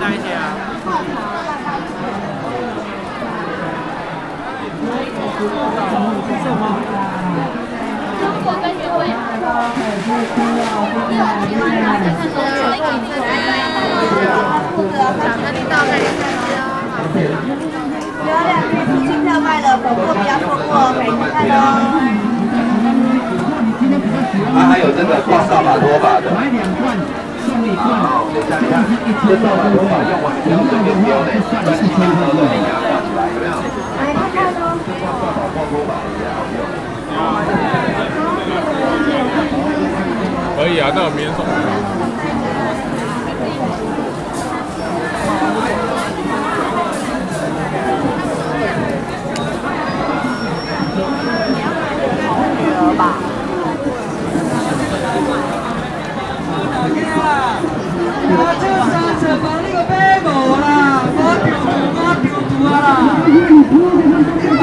那一些啊。中国跟原味。巧克力豆可以看有两瓶新特卖的粉末，不要错过，可以去看哦。啊，还有这个挂扫把多把的。买两罐可以啊，那我明天送。女儿吧。我这三层房那个背无啦，我丢我丢丢啊啦，一百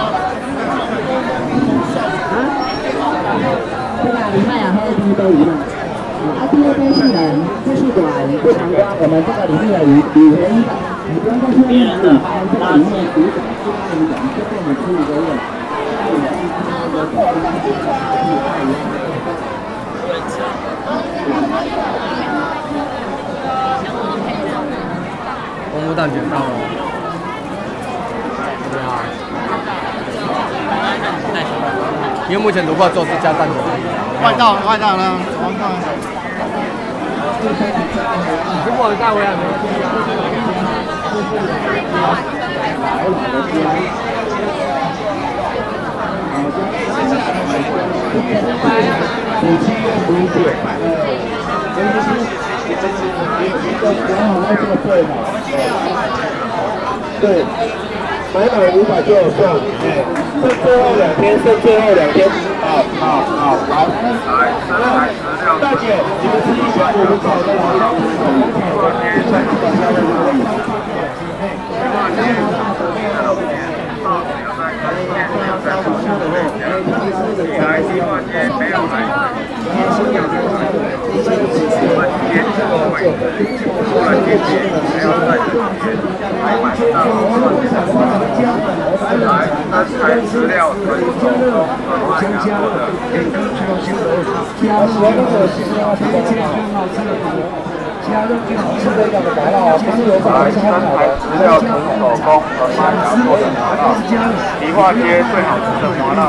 对吧？你卖啊，喝第一杯鱼嘛。啊，第二杯是人，这是管不常光，我们这个里面有鱼鱼和鱼的，你不用再去另买，这个里面鱼种是那鱼种，就给你出一个月。红木蛋卷到了。对啊。因为目前如果做是加蛋卷。外道外道呢？我们看。如果带回来对，买满五百就有送，哎，剩最后两天，剩最后两天，好好好，来，大姐，你们吃一下我们炒的老鸭，资料存储增加了，我喜欢那个新鸭子的好吃的加热更好吃的那个麻辣，不是有法是很好的。资料存手工和麦芽做的麻辣，迪化街最好吃的麻辣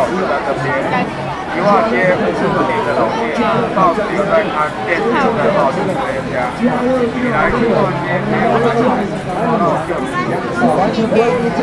在这边。迪化街不是你的老店，到底在看电视的报纸这一家。你来迪化街没有买麻辣就完全不会加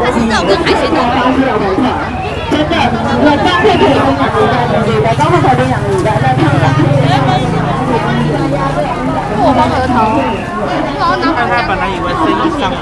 但是这种跟海鲜都可以。真的，我刚会可以分享一下，对的，刚会才分享一下，在唱上。我帮额头，我拿他本来以为生意上了，